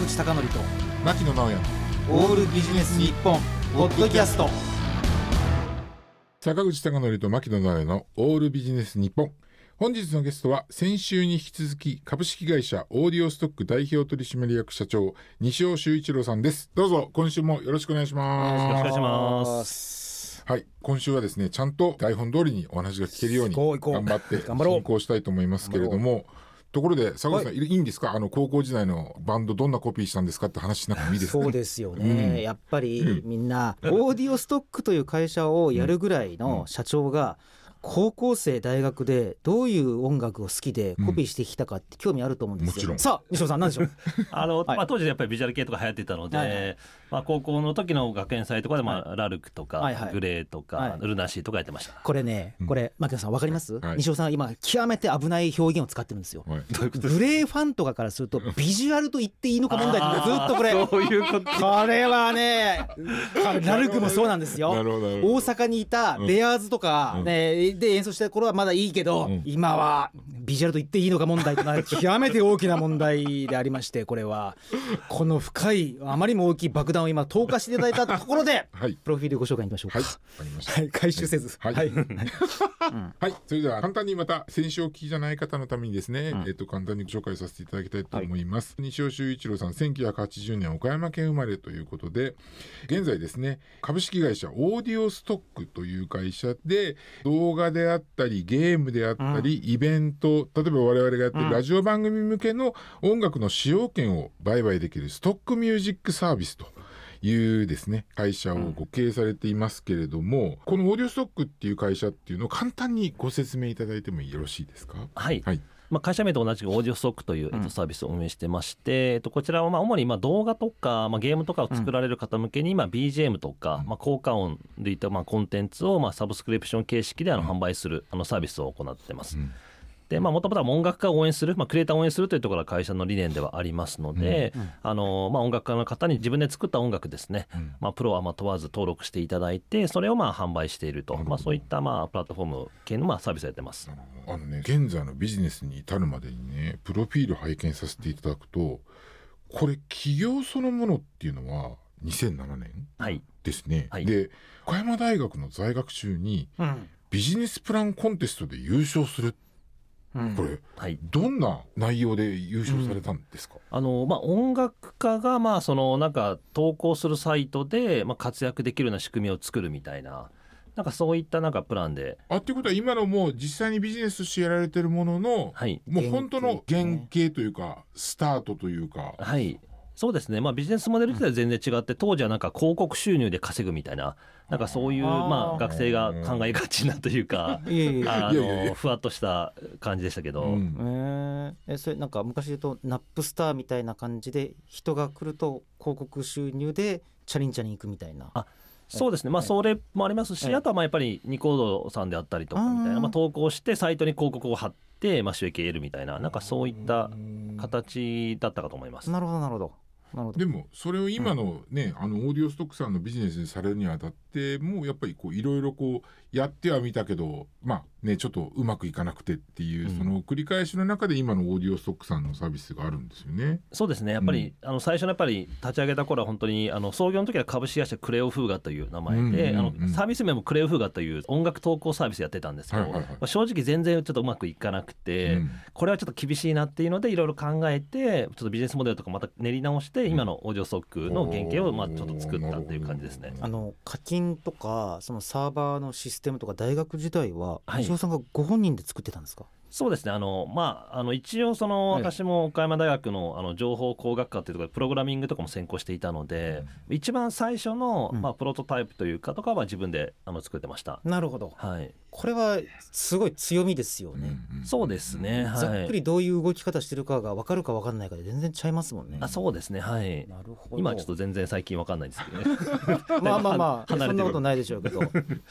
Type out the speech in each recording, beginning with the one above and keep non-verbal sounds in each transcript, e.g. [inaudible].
口貴教と牧野直哉オールビジネス日本ポッドキャスト。坂口孝則と牧野直哉のオールビジネス日本。本日のゲストは先週に引き続き株式会社オーディオストック代表取締役社長西尾修一郎さんです。どうぞ今週もよろしくお願いします。よろしくお願いします。はい今週はですねちゃんと台本通りにお話が聞けるように頑張って進行したいと思いますけれどもところで坂口さん、い、いんですか？あの高校時代のバンドどんなコピーしたんですかって話しなくてもいいですかそうですよね、やっぱりみんなオーディオストックという会社をやるぐらいの社長が高校生大学でどういう音楽を好きでコピーしてきたかって興味あると思うんですよ、もちろん。さあ西尾さん何でしょう？[laughs] あの、はい。まあ、当時やっぱりビジュアル系とか流行ってたので、はいはいまあ、高校の時の学園祭とかで、まあラルクとか、はいはい。グレーとか、はい。ルナシーとかやってました。これねこれ牧野さんわかります、はい。西尾さん今極めて危ない表現を使ってるんですよ。はい。グレーファンとかからするとビジュアルと言っていいのか問題ってずっとこれそういうこと。[laughs] これはね [laughs] ラルクもそうなんですよ。大阪にいたベアーズとか、うん。ねで演奏した頃はまだいいけど、うん。今はビジュアルと言っていいのか問題となる極めて大きな問題でありましてこれはこの深いあまりにも大きい爆弾を今投下していただいたところで [laughs] はい。プロフィールご紹介いきましょうか。はい。わかりました。はい。回収せず。はい。はい。[laughs] はい、それでは簡単にまた先週お聞きじゃない方のためにですね、えっと簡単にご紹介させていただきたいと思います。西尾修一郎さん、1980年岡山県生まれということで、現在ですね、株式会社オーディオストックという会社で動画であったりゲームであったり、イベント、例えば我々がやってるラジオ番組向けの音楽の使用権を売買できるストックミュージックサービスと。いうですね会社をご経営されていますけれども、このオーディオストックっていう会社っていうのを簡単にご説明いただいてもよろしいですか？はい。はい。まあ、会社名と同じくオーディオストックという、えっと、サービスを運営してまして、えっと、こちらはまあ主にまあ動画とか、まあ、ゲームとかを作られる方向けに、まあ、BGM とか、まあ、効果音でいったまあコンテンツをまあサブスクリプション形式であの販売するあのサービスを行ってます。んでまあ、もともとは音楽家を応援する、まあ、クリエイターを応援するというところが会社の理念ではありますので、あのまあ、音楽家の方に自分で作った音楽ですね、まあ、プロはまあ問わず登録していただいてそれをまあ販売していると、まあ、そういったまあプラットフォーム系のまあサービスをやってます。あのね現在のビジネスに至るまでにねプロフィール拝見させていただくとこれ企業そのものっていうのは2007年はい。ですね、はい。で岡山大学の在学中にうん。ビジネスプランコンテストで優勝するうん。これはい。どんな内容で優勝されたんですか、あのまあ、音楽家がまあそのなんか投稿するサイトでまあ活躍できるような仕組みを作るみたいななんかそういったなんかプランで、あっていうことは今のもう実際にビジネスとしてやられてるものの、はい。もう本当の原型というかスタートというか、はい、そうですね、まあ、ビジネスモデル自体は全然違って当時はなんか広告収入で稼ぐみたいななんかそういうまあ学生が考えがちなというか [laughs] あふわっとした感じでしたけど、うん。えー。えそれなんか昔で言うとナップスターみたいな感じで人が来ると広告収入でチャリンチャリン行くみたいな。あそうですね、まあ、それもありますし、はいあとはまあやっぱりニコードさんであったりとかみたいな、まあ、投稿してサイトに広告を貼って、まあ、収益を得るみたいななんかそういった形だったかと思います。なるほどなるほどなるほどでもそれを今のね、あのオーディオストックさんのビジネスにされるにあたってもうやっぱりこういろいろこうやってはみたけどまあねちょっとうまくいかなくてっていう、うん。その繰り返しの中で今のオーディオストックさんのサービスがあるんですよね。そうですね。やっぱり、あの最初のやっぱり立ち上げた頃は本当にあの創業の時は株式会社クレオフーガという名前で、サービス名もクレオフーガという音楽投稿サービスやってたんですけど、正直全然ちょっとうまくいかなくて、うん。これはちょっと厳しいなっていうのでいろいろ考えてちょっとビジネスモデルとかまた練り直して今のオーディオストックの原型をまあちょっと作ったっていう感じですね。あの課金とかそのサーバーのシステムとか大学時代ははい。石尾さんがご本人で作ってたんですか、そうですね。あの、まあ、あの一応その、はい。私も岡山大学のあの情報工学科っていうところでプログラミングとかも専攻していたので、一番最初の、うん。まあ、プロトタイプというかとかは自分であの作ってました。なるほど。はい、これはすごい強みですよね、うんそうですね、はい、ざっくりどういう動き方してるかが分かるか分かんないかで全然ちゃいますもんね。あそうですね。はい。なるほど。今はちょっと全然最近わかんないんですけどね。[laughs] まあまあまあそんなことないでしょうけど。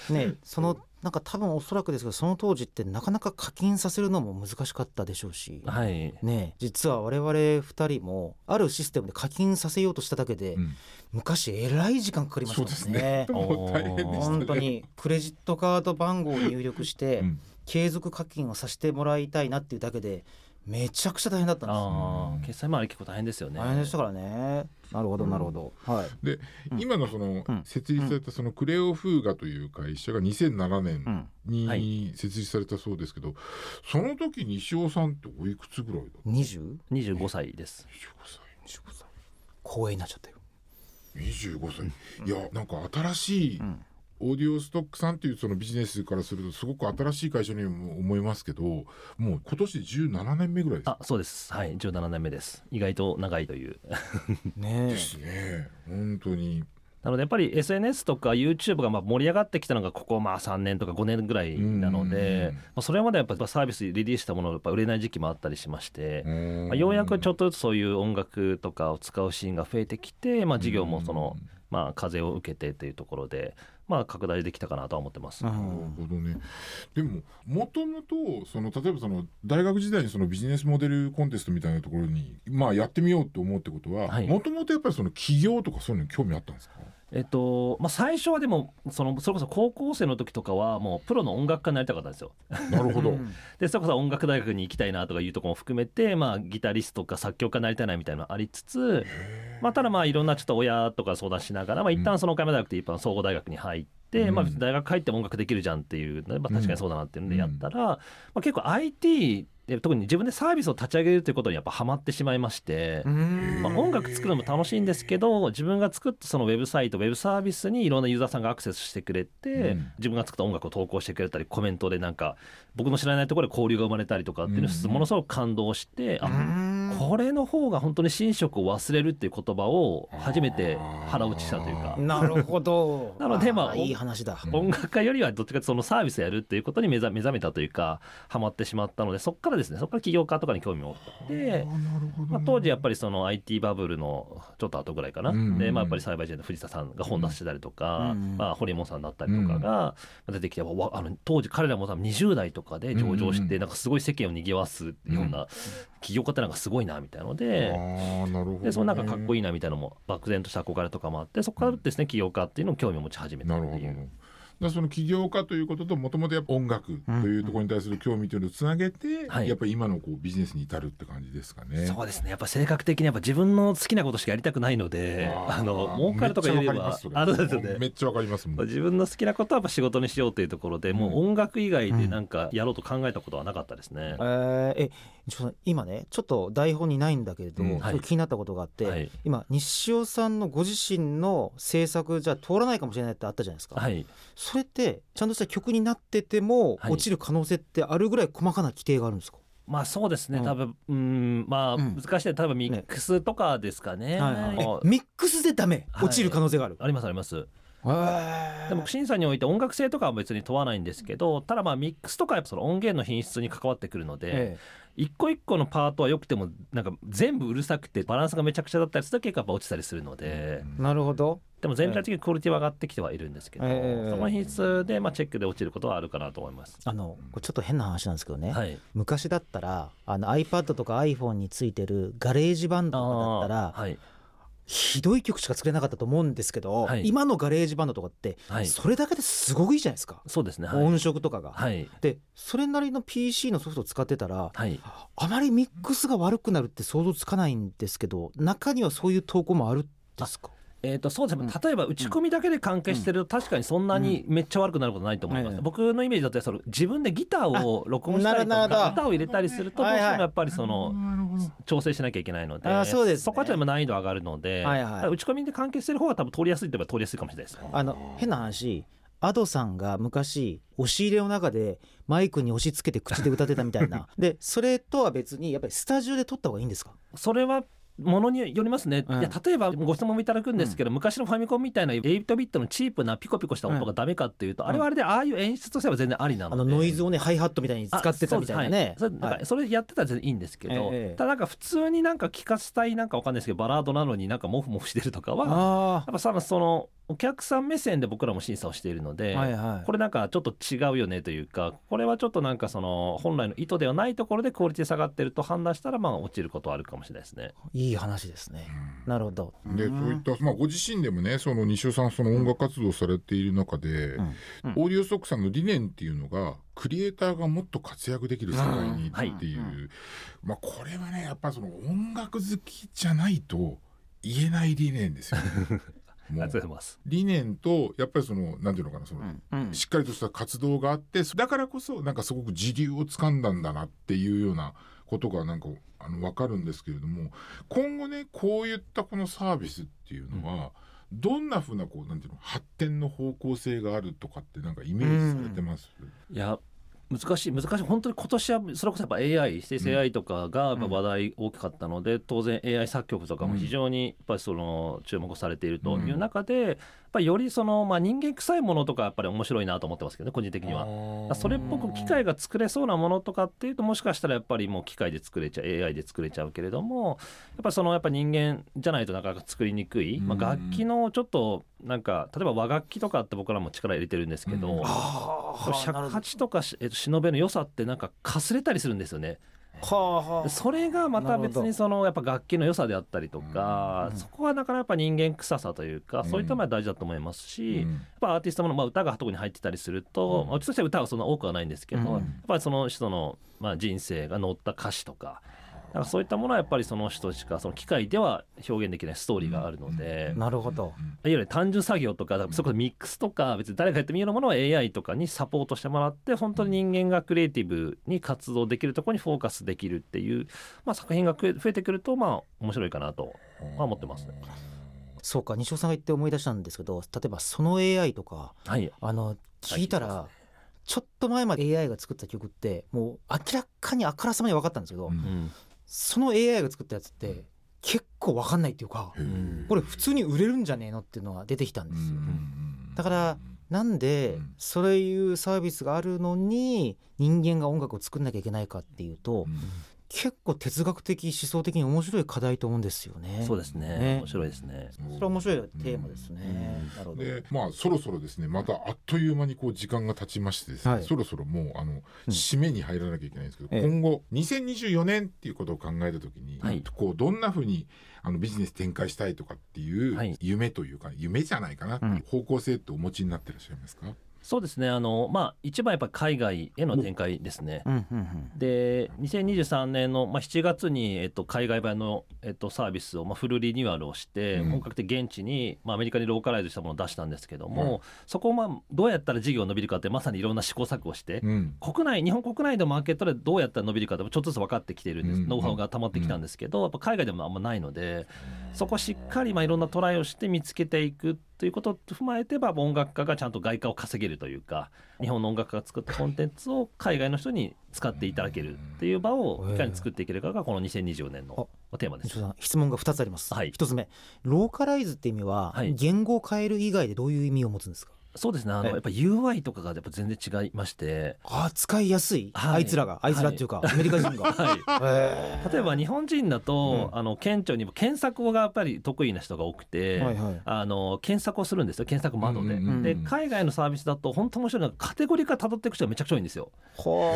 ねそのなんか多分おそらくですけどその当時ってなかなか課金させるのも難しかったでしょうし、はい。ね実は我々2人もあるシステムで課金させようとしただけで、うん。昔えらい時間かかりましたね。ですね。[laughs] もうでしたね。本当にクレジットカード番号を入力して、うん。継続課金をさせてもらいたいなっていうだけでめちゃくちゃ大変だったんです。決済周り結構大変ですよね。大変でしたからね。なるほどなるほど、はい。で、うん。今のそのうん。設立されたそのクレオフーガという会社が2007う年んはに設立されたそうですけど、その時西尾さんっておいくつぐらいだった20 25歳です。25 25歳。光栄になっちゃったよ、歳。25歳いやなんか新しいうんオーディオストックさんっていうそのビジネスからするとすごく新しい会社にも思いますけどもう今年17年目ぐらいですあそうです。はい。17年目です。意外と長いという。ねえ。ですね。本当に。なのでやっぱり SNS とか YouTube がまあ盛り上がってきたのがここまあ3年とか5年ぐらいなのでうんまあそれまでやっぱサービスリリースしたものがやっぱ売れない時期もあったりしましてままあようやくちょっとずつそういう音楽とかを使うシーンが増えてきてまあ事業もそのまあ風を受けてというところでまあ拡大できたかなとは思ってます。うんなるほどね。でももともとその例えばその大学時代にそのビジネスモデルコンテストみたいなところにまあやってみようと思うってことははいもともとやっぱりその起業とかそういうのに興味あったんですか？えっとまあ、最初はでもそのそれこそ高校生の時とかはもうプロの音楽家になりたかったんですよ。なるほど。う [laughs] んでそれこそ音楽大学に行きたいなとかいうところも含めて、まあ、ギタリストか作曲家になりたいなみたいなのありつつ、まあ、ただまあいろんなちょっと親とか相談しながら、まあ、一旦その岡山大学って一般総合大学に入って、うん。まあ、大学入っても音楽できるじゃんっていう、まあ、確かにそうだなっていうのでやったら、うん。まあ、結構 IT で特に自分でサービスを立ち上げるということにやっぱハマってしまいまして。うん。まあ、音楽作るのも楽しいんですけど自分が作ったそのウェブサイトウェブサービスにいろんなユーザーさんがアクセスしてくれて、うん。自分が作った音楽を投稿してくれたりコメントでなんか僕の知らないところで交流が生まれたりとかっていうのものすごく感動して、あうんこれの方が本当に寝食を忘れるっていう言葉を初めて腹落ちしたというか。なるほど。[laughs] なのでまあーいい話だ、うん音楽家よりはどっちかというとそのサービスやるっていうことに目覚目覚めたというかハマってしまったのでそこからですねそこから起業家とかに興味を持ってあーなるほどね。まあ、当時やっぱりその IT バブルのちょっと後ぐらいかな、うん。でまあ、やっぱり栽培人の藤田さんが本出してたりとか、うん。まあ、堀本さんだったりとかが出てきて、わあの当時彼らも多分20代とかで上場して、うん。なんかすごい世間を賑わすような起業家ってなんかすごいなみたいのあで。ーなるほどねでそのなんかかっこいいなみたいなのも漠然とした憧れとかもあってそこからですね起業家っていうのを興味を持ち始めたなるほど。っていうだからその起業家ということともともとやっぱ音楽というところに対する興味というのをつなげて、はい。やっぱり今のこうビジネスに至るって感じですかね。そうですね。やっぱ性格的にやっぱ自分の好きなことしかやりたくないのであの儲かるとかよりはめっちゃわかりますそれ。あるんですよね。めっちゃわかりますもん。自分の好きなことはやっぱ仕事にしようというところで、もう音楽以外でなんかやろうと考えたことはなかったですね。えーえちょ今ねちょっと台本にないんだけれど、うん。ちょっと気になったことがあって、はい。今西尾さんのご自身の制作じゃ通らないかもしれないってあったじゃないですか、はい、それってちゃんとした曲になっててもはい。落ちる可能性ってあるぐらい細かな規定があるんですか、まあそうですね、うん。多分うんまあうん。難しい多分ミックスとかですかね。はい。はいミックスでダメ。はい。落ちる可能性がある、ありますあります。でも審査において音楽性とかは別に問わないんですけどただまあミックスとかやっぱその音源の品質に関わってくるので、え一個一個のパートは良くてもなんか全部うるさくてバランスがめちゃくちゃだったりすると結構やっぱ落ちたりするので、えなるほど。でも全体的にクオリティは上がってきてはいるんですけど、ええ。その品質でまあチェックで落ちることはあるかなと思います。あのちょっと変な話なんですけどね、はい、昔だったらあの iPad とか iPhone についてるガレージバンドとかだったら、はいひどい曲しか作れなかったと思うんですけど、はい今のガレージバンドとかって、はいそれだけですごくいいじゃないですか、そうですね。はい。音色とかが。はい。でそれなりの PC のソフトを使ってたらはい。あまりミックスが悪くなるって想像つかないんですけど中にはそういう投稿もあるんですか？えー、とそうですね、例えば打ち込みだけで関係してると確かにそんなにめっちゃ悪くなることないと思います、うん僕のイメージだとその自分でギターを録音したりとなるほど。か歌を入れたりするとどうしてもやっぱりその調整しなきゃいけないのであそうですね。そこはちょっと難易度上がるので、はいはい。だから打ち込みで関係してる方が多分通りやすいといえば通りやすいかもしれないですあの変な話 Ado さんが昔押し入れの中でマイクに押し付けて口で歌ってたみたいな。[laughs] でそれとは別にやっぱりスタジオで撮った方がいいんですか？それはものによりますね、うん。いや例えばご質問もいただくんですけど、昔のファミコンみたいな8ビットのチープなピコピコした音がダメかっていうと、うん。あれはあれでああいう演出としては全然ありなので。あのノイズをねハイハットみたいに使ってたみたいなね。あそはい。それだからそれやってたら全然いいんですけど、ええただなんか普通になんか聴かせたいなんかわかんないですけどバラードなのになんかモフモフしてるとかはやあっぱさそのお客さん目線で僕らも審査をしているので、はいはい。これなんかちょっと違うよねというかこれはちょっとなんかその本来の意図ではないところでクオリティ下がってると判断したらまあ落ちることはあるかもしれないですね。いい話ですね。なるほど。でそういった、まあ、ご自身でもねその西尾さんその音楽活動されている中で、うん。うん。オーディオストックさんの理念っていうのがクリエイターがもっと活躍できる世界にはいっていう、うん。まあこれはねやっぱその音楽好きじゃないと言えない理念ですよね。[laughs] もありがとうごうざいます。理念とやっぱりそのなんていうのかなその、うんうん。しっかりとした活動があってだからこそなんかすごく時流をつかんだんだなっていうようなことがなんかあの分かるんですけれども今後ねこういったこのサービスっていうのは、どんなふうなこうなんていうの発展の方向性があるとかってなんかイメージされてます、いや難しい難しい。本当に今年はそれこそやっぱ AI 生成 AI とかが話題大きかったので、当然 AI 作曲とかも非常にやっぱりその注目されているという中で、ぱりよりそのまあ人間臭いものとかやっぱり面白いなと思ってますけどね個人的には。それっぽく機械が作れそうなものとかっていうともしかしたらやっぱりもう機械で作れちゃう AI で作れちゃうけれどもやっぱそのやっぱ人間じゃないとなかなか作りにくい、まあ、楽器のちょっとなんか例えば和楽器とかって僕らも力入れてるんですけど、う尺八とかし、えっと、忍べの良さってなんかかすれたりするんですよね。はあはあ。それがまた別にそのやっぱ楽器の良さであったりとか、うんそこはなかなかやっぱ人間臭さというか、うん。そういったものは大事だと思いますし、うん。やっぱアーティストもの、まあ、歌が特に入ってたりすると、うちとしては歌はそんな多くはないんですけど、うん。やっぱりその人の、まあ、人生が乗った歌詞とか。なんかそういったものはやっぱりその人しかその機械では表現できないストーリーがあるので、なるほど。いわゆる単純作業とかそれこそミックスとか別に誰がやってもいいようなものは AI とかにサポートしてもらって本当に人間がクリエイティブに活動できるところにフォーカスできるっていう、まあ、作品が増えてくるとまあ面白いかなとまあ思ってます。ね。そうか西尾さんが言って思い出したんですけど例えばその AI とかはい、あの聞いたらちょっと前まで AI が作った曲ってもう明らかにあからさまに分かったんですけど、うんうんその AI が作ったやつって結構分かんないっていうかこれ普通に売れるんじゃねえのっていうのが出てきたんですよ。うんだからなんでうん。そういうサービスがあるのに人間が音楽を作んなきゃいけないかっていうとうん結構哲学的思想的に面白い課題と思うんですよね。そうですね。ね。面白いですね。それは面白いテーマですね。なるほど。でまあそろそろですね。またあっという間にこう時間が経ちましてですね、はい。そろそろもうあの、うん。締めに入らなきゃいけないんですけど、ええ。今後2024年っていうことを考えた時に、はい。こうどんなふうにあのビジネス展開したいとかっていうはい。夢というか、夢じゃないかなっていう方向性ってお持ちになってらっしゃいますか、そうですね。あの、まあ、一番やっぱり海外への展開ですね。うんうんうん。で2023年の、まあ、7月に、えっと、海外版の、えっと、サービスを、まあ、フルリニューアルをして、うん。本格的に現地に、まあ、アメリカにローカライズしたものを出したんですけども、うん。そこを、まあ、どうやったら事業が伸びるかってまさにいろんな試行錯誤をして、うん。国内日本国内のマーケットでどうやったら伸びるかってちょっとずつ分かってきているんです、うん。ノウハウが溜まってきたんですけど、やっぱ海外でもあんまないのでそこしっかりまあいろんなトライをして見つけていくということを踏まえてば音楽家がちゃんと外貨を稼げるというか日本の音楽家が作ったコンテンツを海外の人に使っていただけるっていう場をいかに作っていけるかがこの2024年のテーマです質問が2つあります。はい1つ目ローカライズって意味ははい言語を変える以外でどういう意味を持つんですか？そうですね。あのえ。えやっぱ UI とかがやっぱ全然違いまして、あ使いやすい、はい。あいつらが？あいつらっていうか、アメリカ人が？[laughs] はい、例えば日本人だと、うん。あの顕著に検索がやっぱり得意な人が多くて、はいはい。あの検索をするんですよ。検索窓で。うんうんうんで海外のサービスだと本当面白いのがカテゴリーから辿っていく人がめちゃくちゃ多いんですよ。こ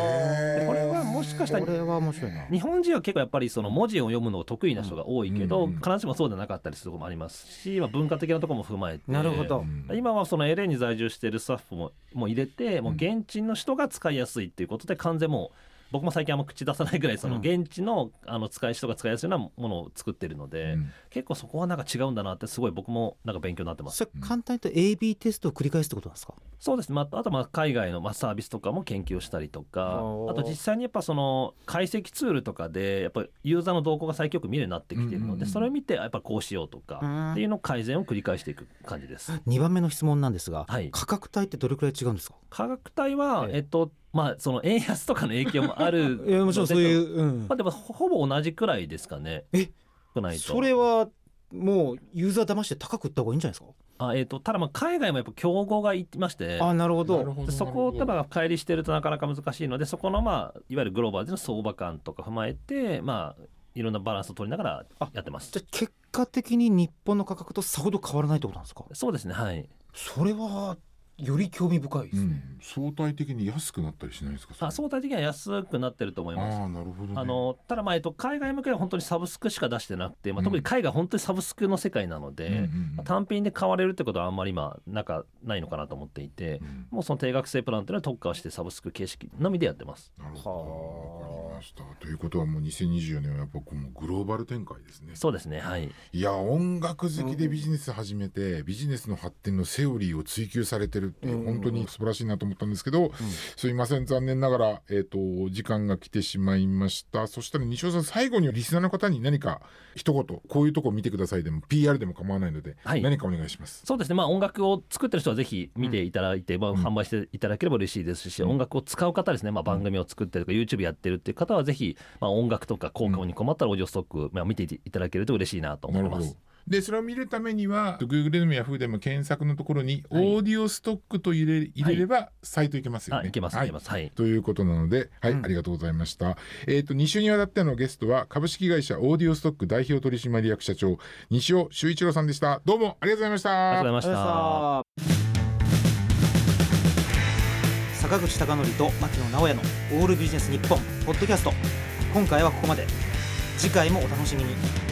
れはもしかしたらこれは面白いな。日本人は結構やっぱりその文字を読むのが得意な人が多いけど、うんうん必ずしもそうでなかったりするところもありますし、まあ、文化的なところも踏まえて。なるほど。うん今はその LA に在住しているスタッフももう入れてもう現地の人が使いやすいっていうことで完全もう僕も最近あんま口出さないぐらいそのうん。現地のあの使い人が使いやすいようなものを作ってるので、うん結構そこはなんか違うんだなってすごい僕もなんか勉強になってます。それ簡単に言うと AB テストを繰り返すってことなんですか？そうですね、まあ、あとまあ海外のまあサービスとかも研究をしたりとかあと実際にやっぱその解析ツールとかでやっぱユーザーの動向が最近よく見るようになってきているのでそれを見てやっぱこうしようとかうん。っていうのを改善を繰り返していく感じです。2番目の質問なんですが、はい。価格帯ってどれくらい違うんですか？価格帯は、ええ。えっとまあその円安とかの影響もある [laughs] もちろんそういう、うん。まあ、でもほぼ同じくらいですかね。え少ないと。それはもうユーザー騙して高く売った方がいいんじゃないですか？あ、えっとただまあ海外もやっぱ競合がいまして。あなるほど。なるほど。でそこをただ乖離してるとなかなか難しいのでそこのまあいわゆるグローバルでの相場感とか踏まえてまあいろんなバランスを取りながらやってます。じゃあ結果的に日本の価格とさほど変わらないってことなんですか？そうですねはい。それはより興味深いですね、相対的に安くなったりしないですかあ相対的には安くなってると思います。あなるほど、ね、あのただまあ、えっと、海外向けは本当にサブスクしか出してなくて、まあ、特に海外本当にサブスクの世界なので、うんまあ、単品で買われるってことはあんまり今なんかないのかなと思っていて、うん、もうその定額制プランっていうのは特化してサブスク形式のみでやってます。なるほど。ました。ということはもう2024年はやっぱこのグローバル展開ですね。そうですねはい。いや音楽好きでビジネス始めて、ビジネスの発展のセオリーを追求されてるって本当に素晴らしいなと思ったんですけど、すいません残念ながら、えーと、時間が来てしまいました。そしたら西尾さん最後にリスナーの方に何か一言こういうとこ見てくださいでも PR でも構わないので、はい、何かお願いします。そうですね。まあ音楽を作ってる人はぜひ見ていただいて、うん、まあ、販売していただければ嬉しいですし、うん、音楽を使う方ですね、まあ、番組を作ってるとか YouTube やってるっていう方はぜひ、まあ、音楽とか効果に困ったらオーディオストック、まあ、見ていただけると嬉しいなと思います。でそれを見るためには Google でも Yahoo でも検索のところに、オーディオストックと入れ入れれば、サイトいけますよね。いけます、い、けます。はい。ということなので、はい、うん、ありがとうございました。えっ、ー、と2週にわたってのゲストは株式会社オーディオストック代表取締役社長西尾修一郎さんでした。どうもありがとうございました。ありがとうございました。坂口孝則と牧野直哉のオールビジネス日本ポッドキャスト今回はここまで次回もお楽しみに